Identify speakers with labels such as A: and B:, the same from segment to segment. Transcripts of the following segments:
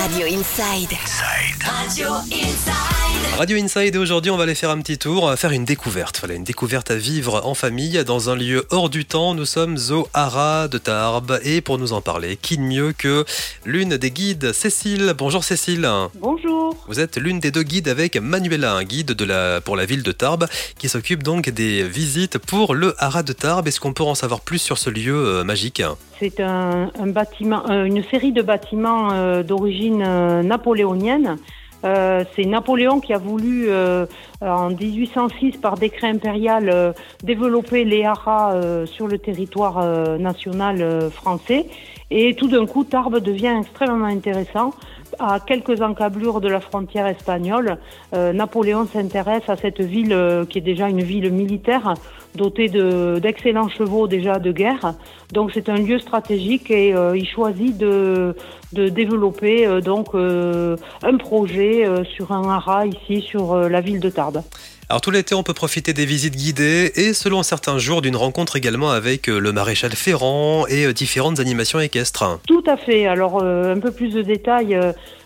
A: Radio Inside. Radio Inside.
B: Radio Inside et aujourd'hui on va aller faire un petit tour, faire une découverte. Voilà, une découverte à vivre en famille dans un lieu hors du temps. Nous sommes au Haras de Tarbes et pour nous en parler, qui de mieux que l'une des guides, Cécile? Bonjour Cécile.
C: Bonjour.
B: Vous êtes l'une des deux guides avec Manuela, un guide de la, pour la ville de Tarbes qui s'occupe donc des visites pour le Haras de Tarbes. Est-ce qu'on peut en savoir plus sur ce lieu euh, magique?
C: C'est un, un bâtiment, euh, une série de bâtiments euh, d'origine euh, napoléonienne. Euh, c'est Napoléon qui a voulu, euh, en 1806, par décret impérial, euh, développer les haras euh, sur le territoire national français. Et tout d'un coup, Tarbes devient extrêmement intéressant. À quelques encablures de la frontière espagnole, euh, Napoléon s'intéresse à cette ville euh, qui est déjà une ville militaire, dotée de- d'excellents chevaux déjà de guerre. Donc c'est un lieu stratégique et euh, il choisit de, de développer euh, donc un projet sur un haras ici sur la ville de Tarbes.
B: Alors tout l'été on peut profiter des visites guidées et selon certains jours d'une rencontre également avec euh, le maréchal Ferrand et euh, différentes animations équestres.
C: Tout à fait. Alors, euh, un peu plus de détails,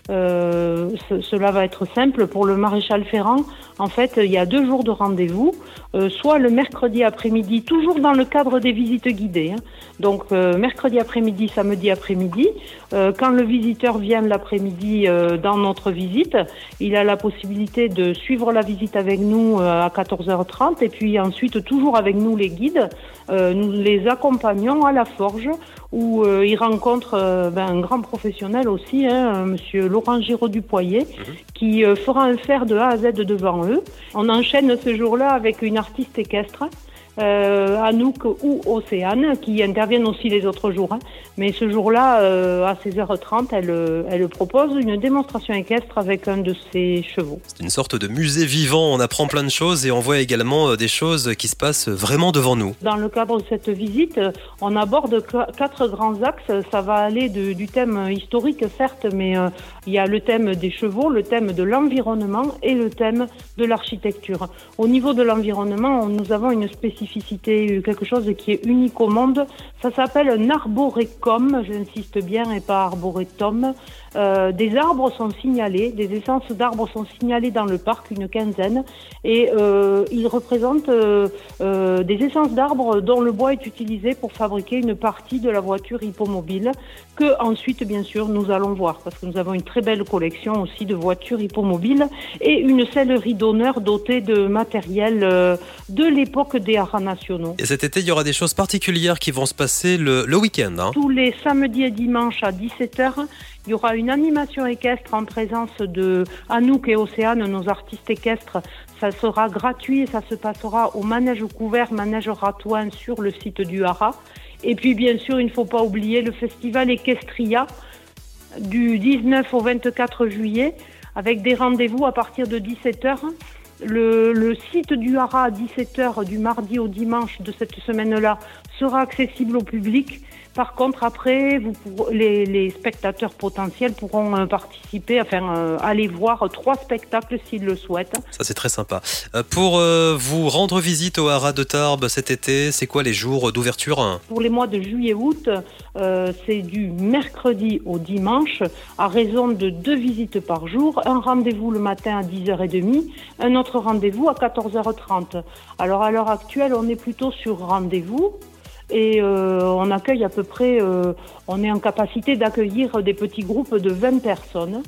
C: euh, ce- cela va être simple. Pour le maréchal Ferrand, en fait, il y a deux jours de rendez-vous, euh, soit le mercredi après-midi, toujours dans le cadre des visites guidées. hein. Donc, euh, mercredi après-midi, samedi après-midi. Euh, quand le visiteur vient l'après-midi euh, dans notre visite, il a la possibilité de suivre la visite avec nous à 14h30 et puis ensuite, toujours avec nous les guides, nous les accompagnons à la forge où il rencontre ben, un grand professionnel aussi, hein, Monsieur Laurent Giraud Dupoyer, qui euh, fera un fer de A à Z devant eux. On enchaîne ce jour-là avec une artiste équestre. Euh, Anouk ou Océane qui interviennent aussi les autres jours. hein. Mais ce jour-là, euh, à 16h30, elle, euh, elle propose une démonstration équestre avec un de ses chevaux.
B: C'est une sorte de musée vivant, on apprend plein de choses et on voit également euh, des choses qui se passent vraiment devant nous.
C: Dans le cadre de cette visite, euh, on aborde qu- quatre grands axes. Ça va aller de- du thème historique, certes, mais euh, il y a le thème des chevaux, le thème de l'environnement et le thème de l'architecture. Au niveau de l'environnement, on- nous avons une spécificité, quelque chose qui est unique au monde. Ça s'appelle un arborécum, j'insiste bien, et pas arboretum. Euh, des arbres sont signalés, des essences d'arbres sont signalées dans le parc, une quinzaine, et euh, ils représentent euh, des essences d'arbres dont le bois est utilisé pour fabriquer une partie de la voiture hippomobile, que ensuite, bien sûr, nous allons voir, parce que nous avons une très belle collection aussi de voitures hippomobiles et une sellerie d'honneur dotée de matériel de l'époque des nationaux.
B: Et cet été, il y aura des choses particulières qui vont se passer le, le week-end. hein.
C: Tous les samedis et dimanches à 17h, il y aura une animation équestre en présence de Anouk et Océane, nos artistes équestres. Ça sera gratuit et ça se passera au manège couvert, manège Ratouin sur le site du Haras. Et puis bien sûr, il ne faut pas oublier le festival Equestria du 19 au 24 juillet avec des rendez-vous à partir de 17h. Le, le site du Haras à 17h du mardi au dimanche de cette semaine-là sera accessible au public. Par contre, après, vous les, les spectateurs potentiels pourront euh, participer, enfin, euh, aller voir trois spectacles s'ils le souhaitent.
B: Ça, c'est très sympa. Euh, Pour euh, vous rendre visite au Haras de Tarbes cet été, c'est quoi les jours d'ouverture?
C: Pour les mois de juillet-août, euh, c'est du mercredi au dimanche, à raison de deux visites par jour, un rendez-vous le matin à 10h30, un autre rendez-vous à 14h30. Alors à l'heure actuelle, on est plutôt sur rendez-vous. Et euh, on accueille à peu près, euh, on est en capacité d'accueillir des petits groupes de 20 personnes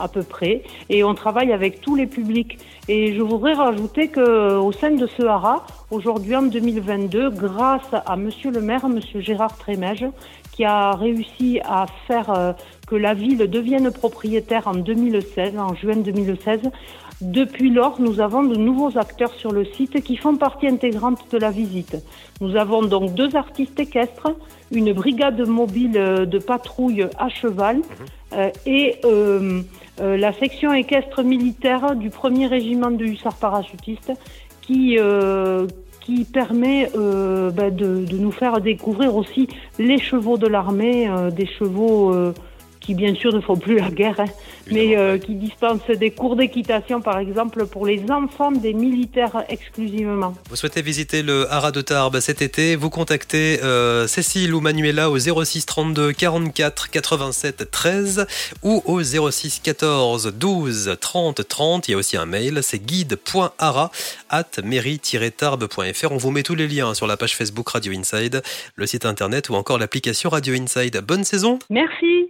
C: à peu près, et on travaille avec tous les publics. Et je voudrais rajouter que au sein de ce haras, aujourd'hui en 2022, grâce à Monsieur le maire, Monsieur Gérard Trémège, qui a réussi à faire euh, que la ville devienne propriétaire en 2016, en juin 2016. Depuis lors, nous avons de nouveaux acteurs sur le site qui font partie intégrante de la visite. Nous avons donc deux artistes équestres, une brigade mobile euh, de patrouille à cheval euh, et euh, euh, la section équestre militaire du 1er régiment de hussards parachutistes qui, qui permet ben, de, de nous faire découvrir aussi les chevaux de l'armée, des chevaux qui bien sûr ne font plus la guerre, hein, mais euh, qui dispensent des cours d'équitation par exemple pour les enfants des militaires exclusivement.
B: Vous souhaitez visiter le Haras de Tarbes cet été, vous contactez euh, Cécile ou Manuela au 06 32 44 87 13 ou au 06 14 12 30 30. Il y a aussi un mail, c'est guide.ara at mairie-tarbes.fr. On vous met tous les liens sur la page Facebook Radio Inside, le site internet ou encore l'application Radio Inside. Bonne saison
C: Merci